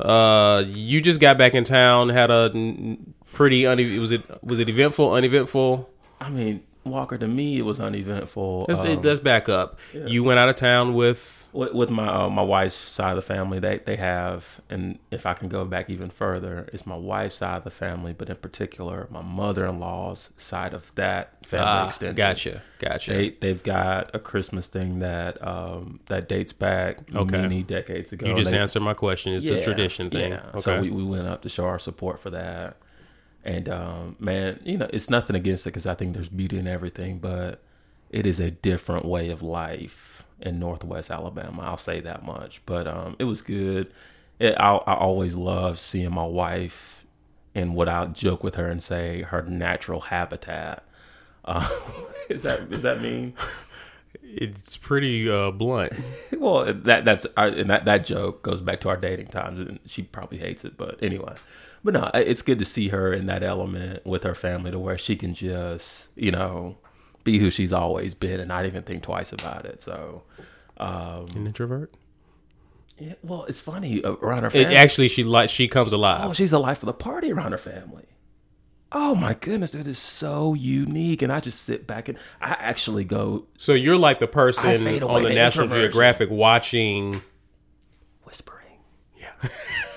Uh, you just got back in town. Had a pretty une- was it was it eventful, uneventful? I mean, Walker to me it was uneventful. Let's, Um, let's back up. You went out of town with with, with my uh, my wife's side of the family, they they have, and if I can go back even further, it's my wife's side of the family, but in particular, my mother in law's side of that family ah, extended. gotcha, gotcha. They they've got a Christmas thing that um that dates back Okay. many decades ago. you just they- answered my question. It's a tradition thing. yeah. Okay. So we, we went up to show our support for that. And um, man, you know, it's nothing against it because I think there's beauty in everything, but it is a different way of life in Northwest Alabama. I'll say that much. But um, it was good. It, I, I always love seeing my wife and what I'll joke with her and say her natural habitat. Uh, is that is that mean? it's pretty uh, blunt. well, that that's our, and that that joke goes back to our dating times, and she probably hates it. But anyway, but no, it's good to see her in that element with her family, to where she can just you know be who she's always been, and not even think twice about it. So, um, An introvert. yeah, well, it's funny uh, around her It family. actually she like she comes alive. oh, she's the life of the party around her family. Oh my goodness, that is so unique, and I just sit back and I actually go so you're like the person on the to National. Geographic watching. whispering. Next,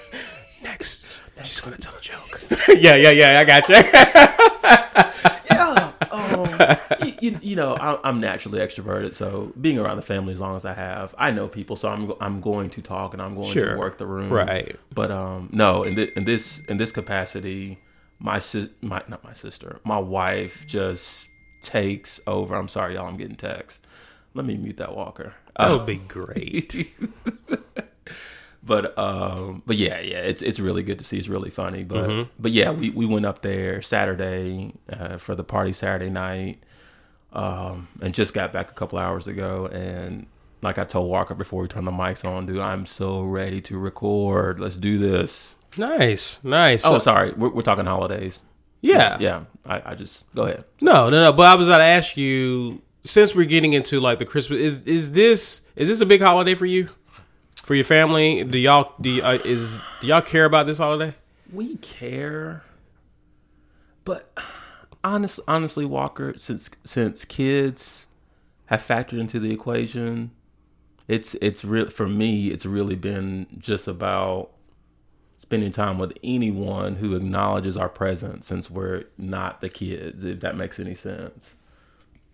she's gonna tell a joke. yeah, yeah, yeah. I got you. yeah. Um, you, you, know, I, I'm naturally extroverted, so being around the family as long as I have, I know people, so I'm I'm going to talk and I'm going Sure. to work the room, Right. But um, no, in, in this in this capacity, my sis, my not my sister, my wife just takes over. I'm sorry, y'all, I'm getting text. Let me mute that Walker. That would be great. but um but yeah yeah it's it's really good to see. It's really funny. But Mm-hmm. but yeah we, we went up there saturday uh, for the party saturday night um and just got back a couple hours ago. And like i told walker before we turned the mics on dude i'm so ready to record. Let's do this. Nice, nice. oh sorry. We're, we're talking holidays. Yeah, yeah. I, I just go ahead. No, no, no. But I was about to ask you, since we're getting into like the Christmas, is is this is this a big holiday for you, for your family? Do y'all do y- uh, is do y'all care about this holiday? we care but honest, honestly walker since since kids have factored into the equation it's it's real for me it's really been just about spending time with anyone who acknowledges our presence since we're not the kids if that makes any sense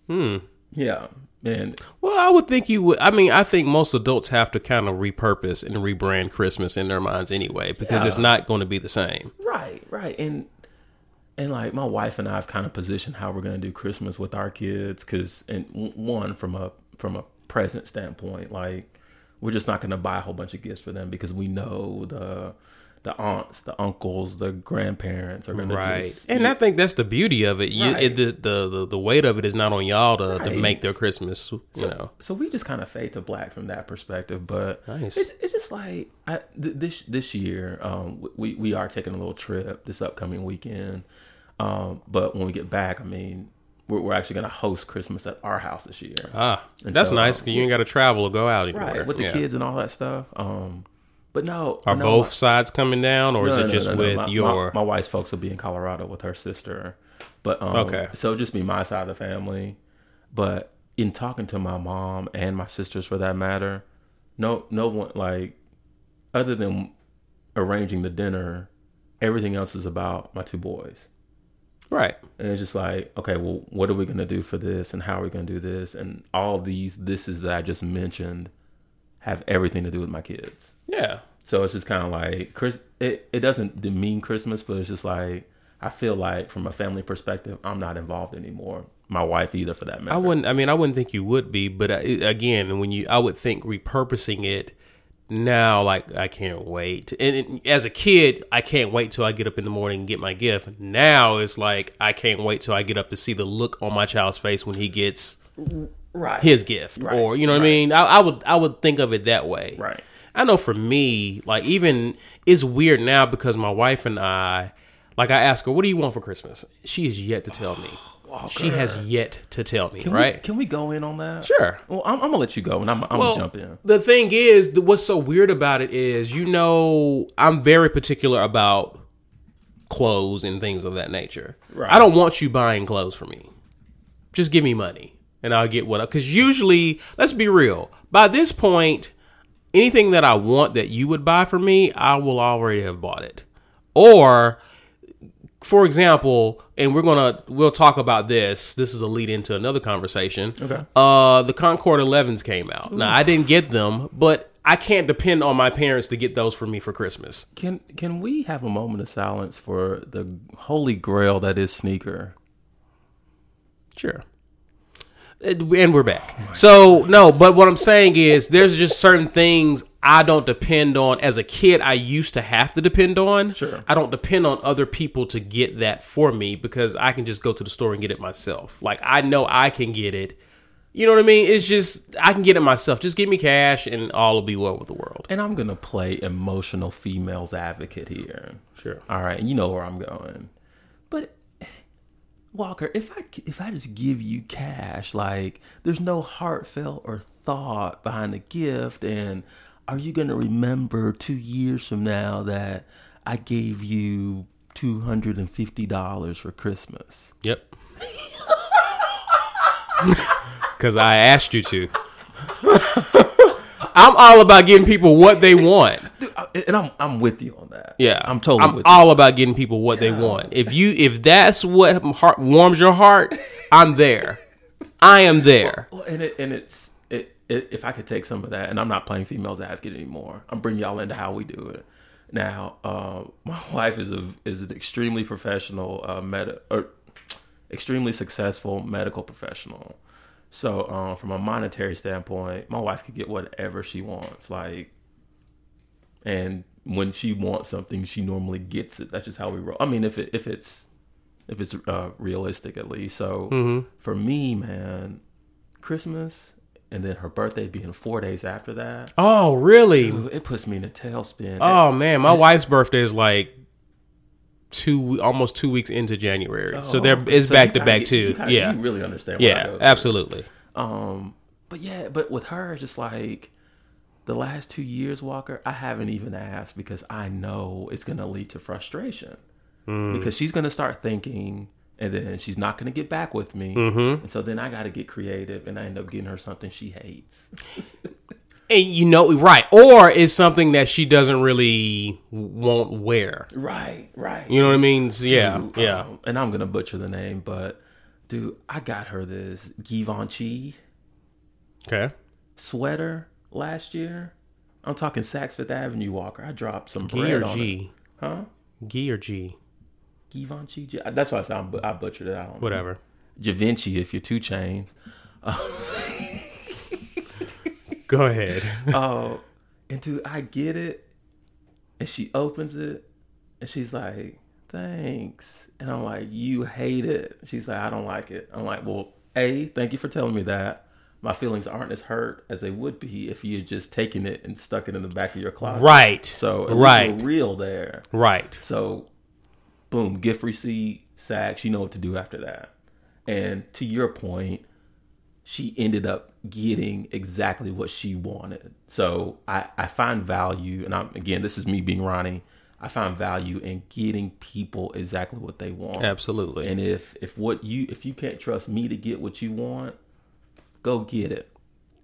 hmm yeah and Well, I would think you would. I mean, I think most adults have to kind of repurpose and rebrand Christmas in their minds anyway, because it's not going to be the same. Right, right, and and like my wife and I have kind of positioned how we're gonna do Christmas with our kids, because and one from a from a present standpoint, like we're just not gonna buy a whole bunch of gifts for them because we know the the aunts, the uncles, the grandparents are gonna Right, just and I think that's the beauty of it. You, Right. it the, the the the weight of it is not on y'all to, to make their Christmas. You know, So we just kind of fade to black from that perspective, but Nice. it's, it's just like I, th- this this year, um, we we are taking a little trip this upcoming weekend. Um, but when we get back, I mean, we're, we're actually gonna host Christmas at our house this year, ah, And that's so, nice. um, 'cause you ain't got to travel or go out anywhere. right? With the Yeah. kids and all that stuff. Um, but no, Are no, both sides coming down, or is it no, just no, no. with My- my- your? My, wife's folks will be in Colorado with her sister, but um, Okay. So it'll just be my side of the family. But in talking to my mom and my sisters, for that matter, no, no one like other than arranging the dinner, everything else is about my two boys. right. And it's just like, okay, well, what are we gonna do for this, and how are we gonna do this, and all these this is that I just mentioned have everything to do with my kids. Yeah. So it's just kind of like Chris. It it doesn't demean Christmas, but it's just like I feel like from a family perspective, I'm not involved anymore. My wife either, for that matter. I wouldn't. I mean, I wouldn't think you would be, but uh, it- again, when you, I would think repurposing it now. Like, I can't wait. And it, as a kid, I can't wait till I get up in the morning and get my gift. Now it's like I can't wait till I get up to see the look on my child's face when he gets right. his gift, Right, or you know what I mean. I, I would, I would think of it that way. Right. I know for me, like even it's weird now because my wife and I, Like I ask her, "What do you want for Christmas?" She is yet to tell me. She has yet to tell me. Can right? We, can we go in on that? Sure. Well, I'm, I'm gonna let you go, and I'm, I'm Well, gonna jump in. The thing is, what's so weird about it is, you know, I'm very particular about clothes and things of that nature. Right. I don't want you buying clothes for me. Just give me money and I'll get what. Because usually, let's be real. By this point, anything that I want that you would buy for me, I will already have bought it. Or for example, and we're gonna we'll talk about this. This is a lead into another conversation. Okay. Uh, the Concord 11s came out. Now I didn't get them, but I can't depend on my parents to get those for me for Christmas. Can can we have a moment of silence for the holy grail that is sneaker? Sure. And we're back. So no, but what I'm saying is, there's just certain things I don't depend on. As a kid, I used to have to depend on. Sure. I don't depend on other people to get that for me because I can just go to the store and get it myself. Like I know I can get it. You know what I mean? It's just I can get it myself. Just give me cash and all will be well with the world. And I'm gonna play emotional females advocate here. Sure. All right, you know where I'm going. But Walker, if I if I just give you cash, like there's no heartfelt or thought behind the gift, and are you gonna remember two years from now that I gave you two hundred and fifty dollars for Christmas? Yep. Because I asked you to. I'm all about getting people what they want. And I'm I'm with you on that. Yeah, I'm totally I'm with you. all about getting people what they want. If you if that's what heart warms your heart, I'm there. I am there. Well, and it and it's it, it if I could take some of that, and I'm not playing females advocate anymore. I'm bringing y'all into how we do it. Now, uh, my wife is a is an extremely professional uh, med or extremely successful medical professional. So, um, from a monetary standpoint, my wife could get whatever she wants. Like, and when she wants something, she normally gets it. That's just how we roll. I mean, if it if it's if it's uh, realistic at least. So for me, man, Christmas and then her birthday being four days after that, Oh, really? dude, it puts me in a tailspin. Oh man, my wife's birthday is like two, almost two weeks into January, so there is So back to back too. you Yeah, you really understand. What yeah, absolutely. Um, but yeah, but with her, it's just like the last two years, Walker, I haven't even asked because I know it's gonna lead to frustration because she's gonna start thinking. And then she's not going to get back with me. And so then I got to get creative and I end up getting her something she hates. And you know, right? Or it's something that she doesn't really won't wear. Right, right. You know what I mean? So, yeah, Dude, yeah. um, and I'm gonna butcher the name, but dude, I got her this Givenchy Okay. sweater last year. I'm talking Saks Fifth Avenue Walker. I dropped some G bread or on it. G? Huh? G or G? Givenchy. That's why I sound. I butchered it. I don't know. Whatever. Givenchy, if you're two chains. Go ahead. Oh, and dude, I get it. And she opens it, and she's like, "Thanks." And I'm like, "You hate it." She's like, "I don't like it." I'm like, "Well, a, thank you for telling me that." My feelings aren't as hurt as they would be if you had just taken it and stuck it in the back of your closet. Right. So right. real there. Right. So, boom, gift receipt, Saks. You know what to do after that. And to your point, she ended up getting exactly what she wanted. So I, I find value, and I'm again, this is me being Ronnie. I find value in getting people exactly what they want. Absolutely. And if if what you if you can't trust me to get what you want, go get it.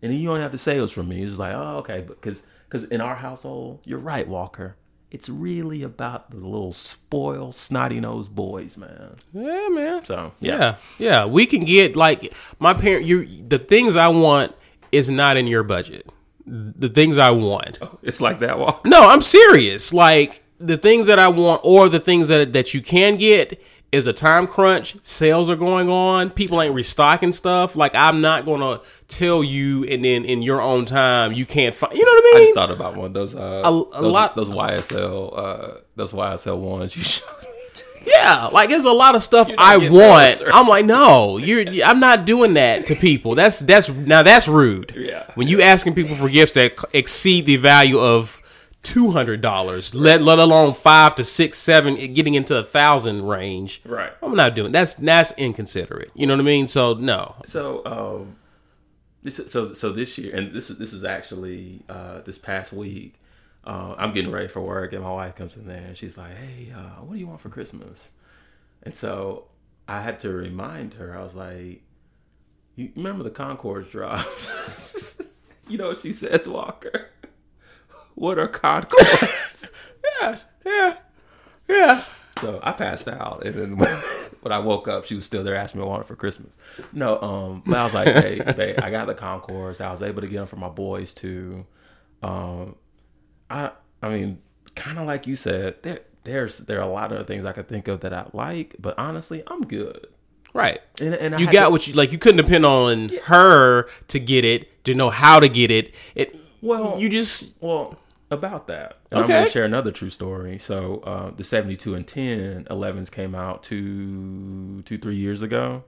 And you don't have to say it was from me. It's just like, oh, okay, because because in our household, you're right, Walker. It's really about the little spoiled, snotty nosed boys, man. yeah, man. So yeah, Yeah, yeah. We can get like my parent. You the things I want is not in your budget. The things I want. it's like that, Walker. No, I'm serious. Like the things that I want, or the things that that you can get, is a time crunch. Sales are going on. People ain't restocking stuff. Like I'm not gonna tell you, and then in your own time, you can't find. You know what I mean? I just thought about one of those uh, A- a those, lot- those YSL uh, those YSL ones you showed me. Yeah, like there's a lot of stuff I want. I'm like, no, you're. I'm not doing that to people. That's that's now that's rude. Yeah. When you asking people for gifts that exceed the value of two hundred dollars. Let let alone five to six, seven, getting into a thousand range. Right. I'm not doing that's that's inconsiderate. You know what I mean? So no. So, um, this so so this year, and this this is actually uh, this past week. Uh, I'm getting ready for work, and my wife comes in there, and she's like, "Hey, uh, what do you want for Christmas?" And so I had to remind her. I was like, "You remember the Concords drop?" you know what she says, Walker? What are Concords? Yeah, yeah, yeah. So I passed out, and then when, I woke up, she was still there asking me what I wanted for Christmas. No, um, but I was like, hey, babe, I got the Concords. I was able to get them for my boys too. Um, I, I mean, kind of like you said, there, there's there are a lot of things I could think of that I like, but honestly, I'm good. Right. And, and You got to- what you like. You couldn't depend on her to get it, to know how to get it. It. Well- you just Well, about that, and I'm going to share another true story. So, uh, the 72 and 10 11s came out two, two, three years ago,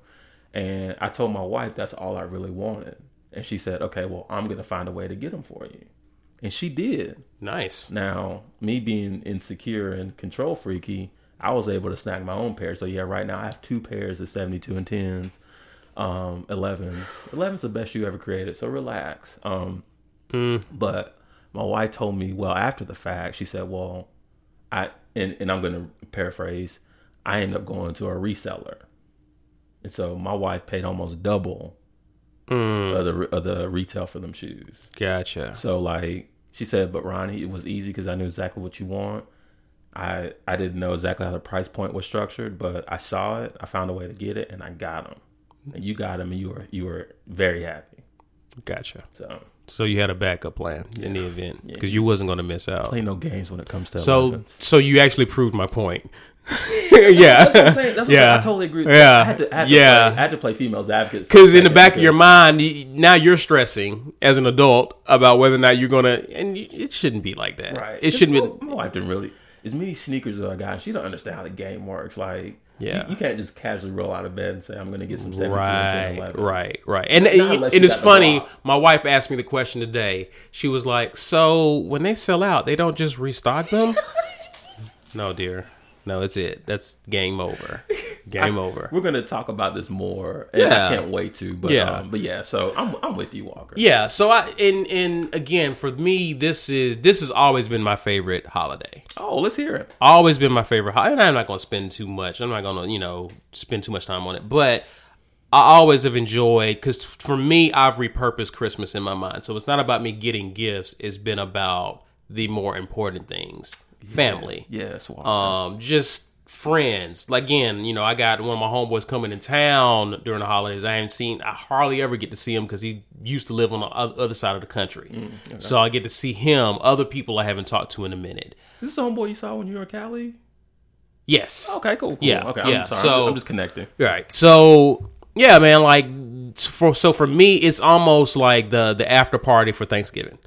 and I told my wife that's all I really wanted, and she said, "Okay, well, I'm going to find a way to get them for you," and she did. nice. Now, me being insecure and control freaky, I was able to snag my own pair. So yeah, right now I have two pairs of 72 and 10s, um, 11s. 11's the best shoe ever created. So relax. Um, but my wife told me, well, after the fact, she said, well, I and, and I'm gonna paraphrase, I ended up going to a reseller. And so my wife paid almost double mm. of, the, of the retail for them shoes. Gotcha. So like she said, but Ronnie, it was easy because I knew exactly what you want. I I didn't know exactly how the price point was structured, but I saw it. I found a way to get it, and I got them. And you got them, and you were you were very happy. Gotcha. So So you had a backup plan in the event because you wasn't going to miss out. play no games when it comes to So 11s. so you actually proved my point. yeah. That's what I'm saying. That's what Yeah. I totally agree. With Yeah. I had to, I had to Yeah. play, I had to play females advocate Because in the second back of your mind, now you're stressing as an adult about whether or not you're gonna, and it shouldn't be like that. right? It shouldn't My- be. My wife didn't really. As many sneakers as I got, she don't understand how the game works. Like, Yeah. you, you can't just casually roll out of bed and say, "I'm going to get some 72 and Right, 10 11s." right, right. And Not and, and you it's funny. My wife asked me the question today. She was like, "So when they sell out, they don't just restock them?" no, dear. No, it's it. That's game over. Game over. We're gonna talk about this more, and Yeah. I can't wait to. But Yeah. um, but yeah, so I'm I'm with you, Walker. Yeah. So I and and again for me, this is this has always been my favorite holiday. Oh, let's hear it. always been my favorite holiday. And I'm not going to spend too much. I'm not going to, you know, spend too much time on it. But I always have enjoyed because for me, I've repurposed Christmas in my mind. So it's not about me getting gifts. It's been about the more important things, family, Yes, Walker. um, just friends. Like again, you know, I got one of my homeboys coming in town during the holidays. I haven't seen. I hardly ever get to see him because he used to live on the other side of the country. So I get to see him. Other people I haven't talked to in a minute. this is the homeboy you saw when you were in Cali. Yes. Okay, cool. cool. Yeah, Okay. yeah, I'm sorry. so- I'm, I'm just connecting. Right. So yeah, man. Like for so for me, it's almost like the the after party for Thanksgiving.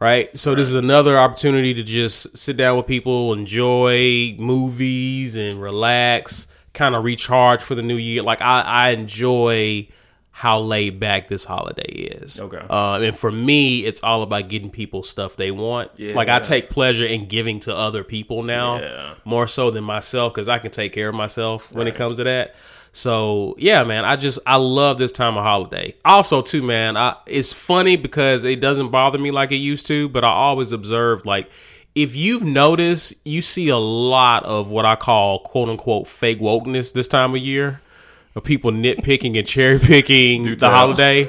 Right. So this is another opportunity to just sit down with people, enjoy movies, and relax. Kind of recharge for the new year. Like I, I enjoy how laid back this holiday is. Okay. Uh, and for me, it's all about getting people stuff they want. Yeah. Like I take pleasure in giving to other people now Yeah. more so than myself because I can take care of myself when it comes to that. So yeah, man, I just I love this time of holiday. Also, too, man, I, it's funny because it doesn't bother me like it used to, but I always observe like if you've noticed, you see a lot of what I call quote unquote fake wokeness this time of year of people nitpicking and cherry picking the holiday.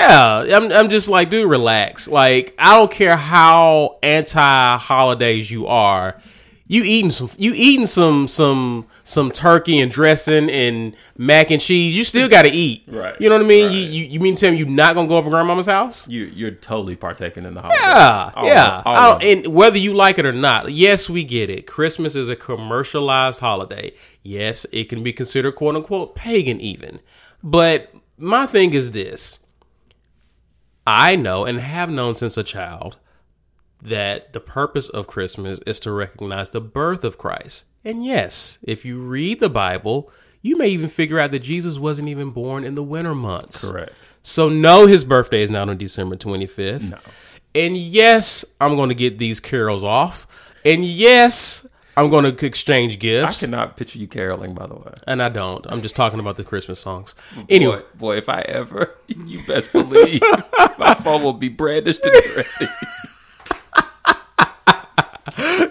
Yeah, I'm, I'm just like, dude, relax. Like, I don't care how anti holidays you are. You eating some, you eating some, some, some turkey and dressing and mac and cheese. You still got to eat, Right, You know what I mean? right. You, you, you mean to tell me you're not gonna go over grandmama's house? You you're totally partaking in the holiday. Yeah, All yeah. all I of don't- and whether you like it or not, yes, we get it. Christmas is a commercialized holiday. Yes, it can be considered quote unquote pagan, even. But my thing is this I know and have known since a child that the purpose of Christmas is to recognize the birth of Christ. And yes, if you read the Bible, you may even figure out that Jesus wasn't even born in the winter months. Correct. So no, his birthday is not on December 25th. No. And yes, I'm going to get these carols off. And yes, I'm going to exchange gifts. I cannot picture you caroling, by the way. and I don't. I'm just talking about the Christmas songs. Anyway, Boy, boy, if I ever, you best believe my phone will be brandished and ready.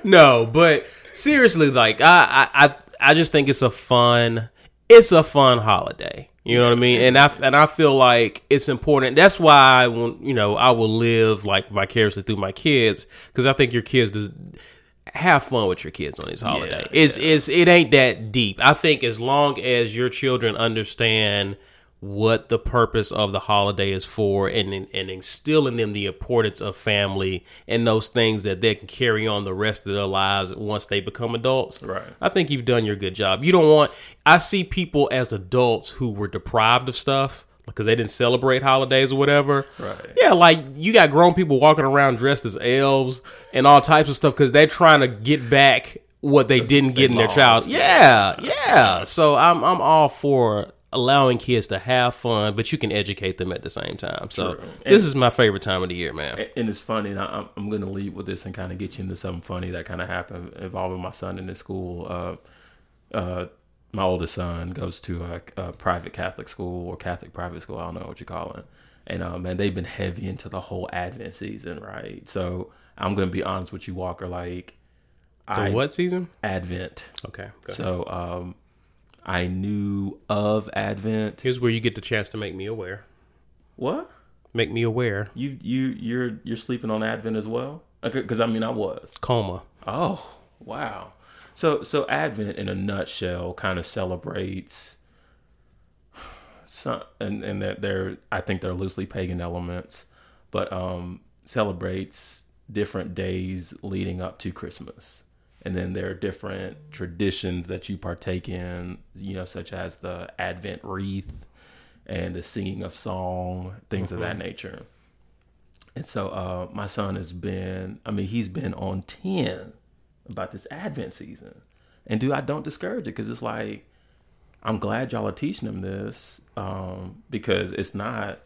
No, but seriously, like I, I, I, just think it's a fun, it's a fun holiday. You know what I mean? And I and I feel like it's important. That's why I want, you know, I will live like vicariously through my kids because I think your kids does have fun with your kids on this holiday. it's it's it ain't that deep. I think as long as your children understand what the purpose of the holiday is for and and instill in them the importance of family and those things that they can carry on the rest of their lives once they become adults. Right. I think you've done your good job. You don't want I see people as adults who were deprived of stuff because they didn't celebrate holidays or whatever. Right. Yeah, like you got grown people walking around dressed as elves and all types of stuff because they're trying to get back what they didn't get in their lost. child. Yeah, yeah. So I'm I'm all for allowing kids to have fun, but you can educate them at the same time. So True. this is my favorite time of the year, man. And it's funny. And I, I'm- I'm going to lead with this and kind of get you into something funny that kind of happened involving my son in this school. Uh, uh, my oldest son goes to a, a private Catholic school or Catholic private school. I don't know what you call it. And um, man, they've been heavy into the whole Advent season, right? So I'm going to be honest with you, Walker. Like, The I what season? Advent. Okay. So um, I knew of Advent. Here's where you get the chance to make me aware. What? Make me aware. You you you're you're sleeping on Advent as well? Because I mean, I was. Coma. Oh, wow. So so Advent in a nutshell kind of celebrates some and and that they're I think they're loosely pagan elements, but um celebrates different days leading up to Christmas. And then there are different traditions that you partake in, you know, such as the Advent wreath and the singing of song, things of that nature. And so uh, my son has been, I mean, he's been on 10 about this Advent season. And dude, I don't discourage it because it's like, I'm glad y'all are teaching him this um, because it's not,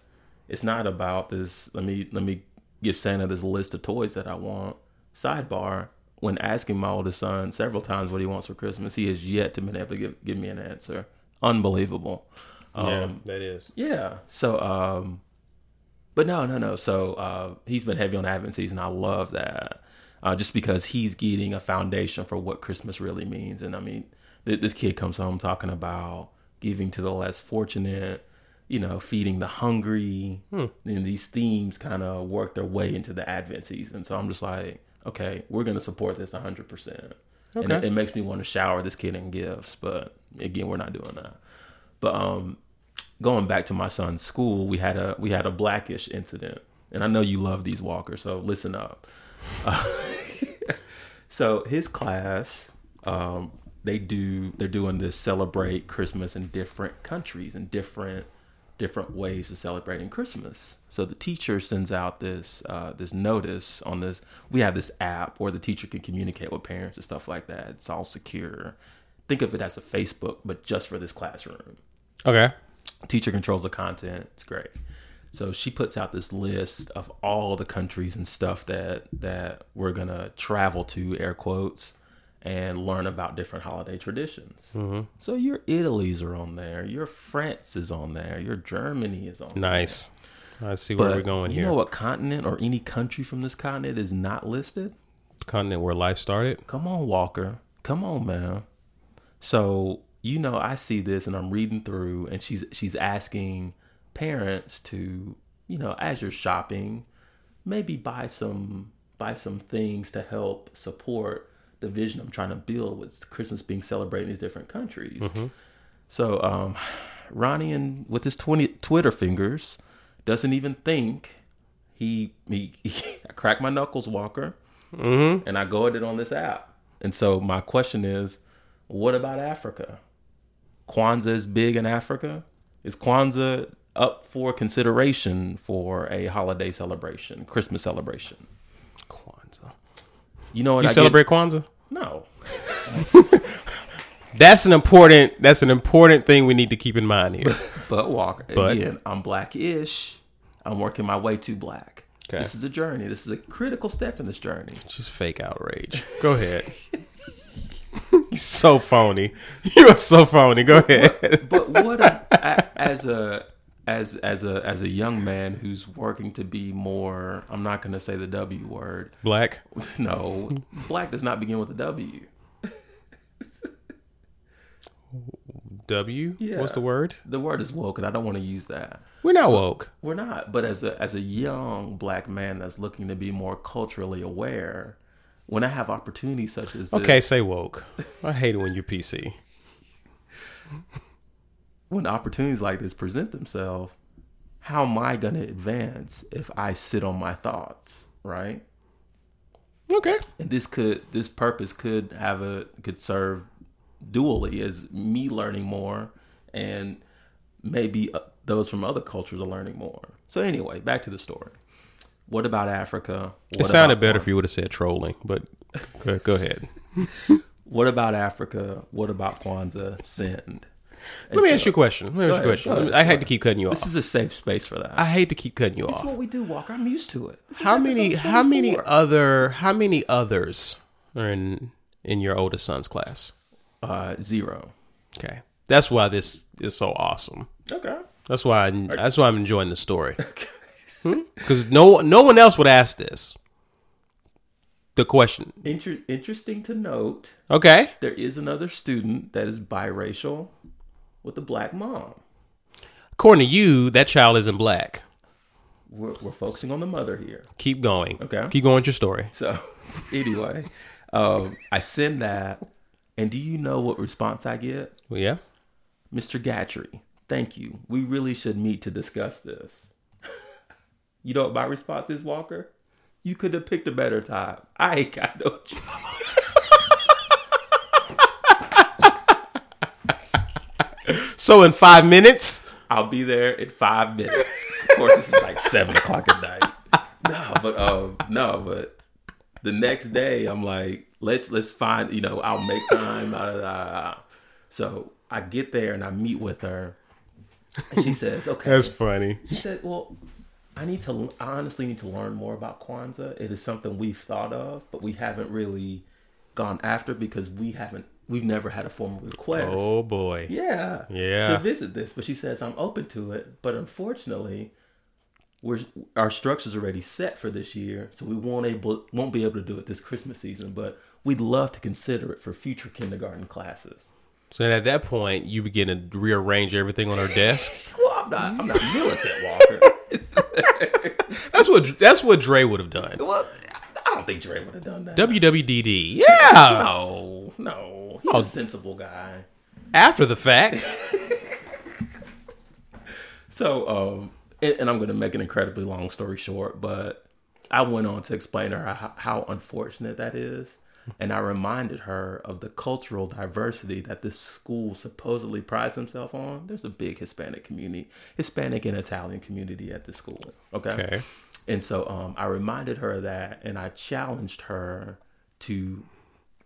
it's not about this. Let me, let me give Santa this list of toys that I want. Sidebar, when asking my oldest son several times what he wants for Christmas, he has yet to been able to give, give me an answer. Unbelievable. Um, that is. yeah. So, um, but no, no, no. So uh, he's been heavy on Advent season. I love that, uh, just because he's getting a foundation for what Christmas really means. And I mean, th- this kid comes home talking about giving to the less fortunate, you know, feeding the hungry. And these themes kind of work their way into the Advent season. So I'm just like, okay, we're gonna support this 100. percent And it, it makes me want to shower this kid in gifts. But again, we're not doing that. But um, going back to my son's school, we had a we had a blackish incident, and I know you love these walkers, so listen up. Uh, so his class, um, they do they're doing this celebrate Christmas in different countries and different different ways of celebrating Christmas. So the teacher sends out this uh, this notice on this. We have this app where the teacher can communicate with parents and stuff like that. It's all secure. Think of it as a Facebook, but just for this classroom Okay. teacher controls the content it's great so she puts out this list of all the countries and stuff that that we're gonna travel to air quotes and learn about different holiday traditions Mm-hmm. so your italy's are on there your france is on there your germany is on there. Nice. I see there. where but we're going you here. You know what continent or any country from this continent is not listed Continent where life started. Come on, Walker. Come on, man. So, you know, I see this and I'm reading through and she's she's asking parents to, you know, as you're shopping, maybe buy some buy some things to help support the vision I'm trying to build with Christmas being celebrated in these different countries. So, um Ronnie and with his 20 Twitter fingers doesn't even think he, he, I crack my knuckles, Walker and I go at it on this app. And so my question is, what about Africa? Kwanzaa is big in Africa. Is Kwanzaa up for consideration for a holiday celebration, Christmas celebration? Kwanzaa. You know what You I celebrate Kwanzaa? No. That's an important. That's an important thing we need to keep in mind here. But Walker, But- again, I'm blackish. I'm working my way to black. Okay. This is a journey. This is a critical step in this journey. Just fake outrage. Go ahead. You're so phony. You are so phony. Go ahead. But what a, a, as a as as a as a young man who's working to be more I'm not going to say the W word. Black. No, black does not begin with a W. W. Yeah. What's the word? The word is woke, and I don't want to use that. We're not woke. We're not. But as a as a young black man that's looking to be more culturally aware, when I have opportunities such as this, Okay, say woke. I hate it when you're PC. when opportunities like this present themselves, how am I going to advance if I sit on my thoughts, right? Okay. And this could this purpose could have a could serve dually as me learning more and maybe uh, those from other cultures are learning more. So anyway, back to the story. What about Africa? It sounded better if you would have said trolling, but go, go ahead. What about Africa? What about Kwanzaa? Send. Let me ask you a question. Let me ask you a question. ahead, I hate to keep cutting you off. This is a safe space for that. I hate to keep cutting you That's off. what we do, Walker. I'm used to it. How many? How many other? How many others are in in your oldest son's class? Uh, zero. Okay, that's why this is so awesome. Okay. That's why. I, that's why I'm enjoying the story. Because no no one else would ask this. The question. Inter- interesting to note, Okay. there is another student that is biracial with a black mom. According to you, that child isn't black. We're, we're focusing on the mother here. Keep going. Okay. Keep going with your story. So, anyway, um, I send that, and do you know what response I get? Well, yeah. Mr. Gatrey, thank you. We really should meet to discuss this. you know what my response is, Walker? You could have picked a better time. I ain't got no job. So in five minutes. I'll be there in five minutes. Of course, this is like seven o'clock at night. No, but um, no, but the next day I'm like, let's let's find, you know, I'll make time. da, da, da. So I get there and I meet with her, and she says, okay. That's funny. She said, well, I need to, I honestly need to learn more about Kwanzaa. It is something we've thought of, but we haven't really gone after because we haven't, we've never had a formal request. Oh boy. Yeah. Yeah. To visit this, but she says I'm open to it, but unfortunately, we're our structure's already set for this year, so we won't able won't be able to do it this Christmas season. But we'd love to consider it for future kindergarten classes. So at that point, you begin to rearrange everything on her desk. Well, I'm not I'm not militant, Walker. That's what that's what Dre would have done. well, I don't think Dre would have done that. WWDD. Yeah. no, no, he's a sensible guy. After the fact. So, um, and, and I'm going to make an incredibly long story short, but I went on to explain to her how, how unfortunate that is. And I reminded her of the cultural diversity that this school supposedly prides himself on. There's a big Hispanic community, Hispanic and Italian community at the school. Okay. Okay. And so um, I reminded her of that, and I challenged her to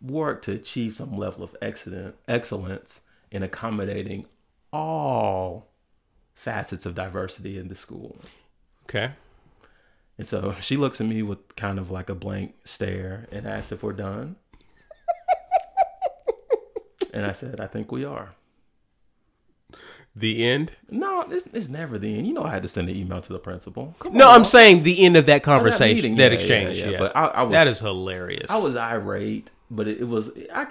work to achieve some level of excellent, excellence in accommodating all facets of diversity in the school. Okay. And so she looks at me with kind of like a blank stare and asks if we're done. and I said, I think we are. The end. No, it's, is never the end. You know, I had to send an email to the principal. Come No, on. I'm saying the end of that conversation, meeting, that yeah, exchange. yeah, Yeah, yeah, but I- I was- that is hilarious. I was irate, but it, it was I.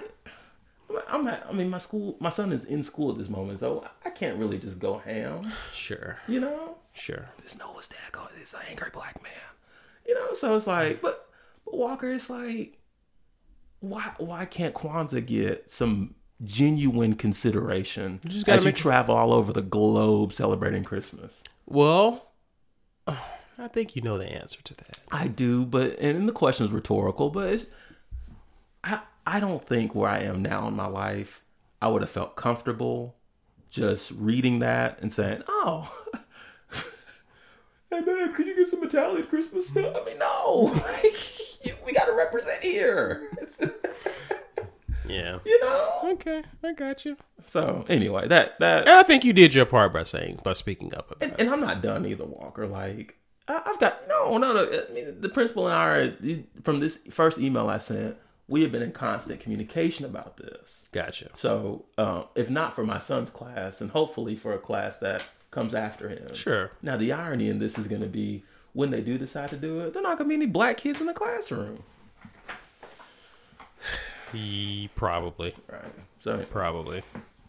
I'm. I mean, my school. My son is in school at this moment, so I can't really just go ham. sure, You know, sure. this Noah's dad going. This angry black man. You know, so it's like, but, but Walker, it's like, why why can't Kwanzaa get some genuine consideration just gotta as you travel all over the globe celebrating Christmas? Well, I think you know the answer to that. I do, but and the question is rhetorical, but it's I I don't think where I am now in my life I would have felt comfortable just reading that and saying, "Oh, hey man, could you get some Italian Christmas stuff?" I mean, no, we got to represent here, Yeah. you know. Okay, I got you. So anyway, that that And I think you did your part by saying by speaking up about and, it. and I'm not done either, Walker. Like I- I've got no, no, no. I mean, the principal and I are from this first email I sent. We have been in constant communication about this. Gotcha. So, uh, if not for my son's class, and hopefully for a class that comes after him. Sure. Now, the irony in this is going to be when they do decide to do it, there are not going to be any black kids in the classroom. He probably, Right. So, probably.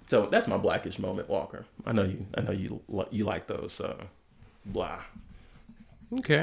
so that's my blackish moment, Walker. I know you. I know you. You like those. So, blah. Okay.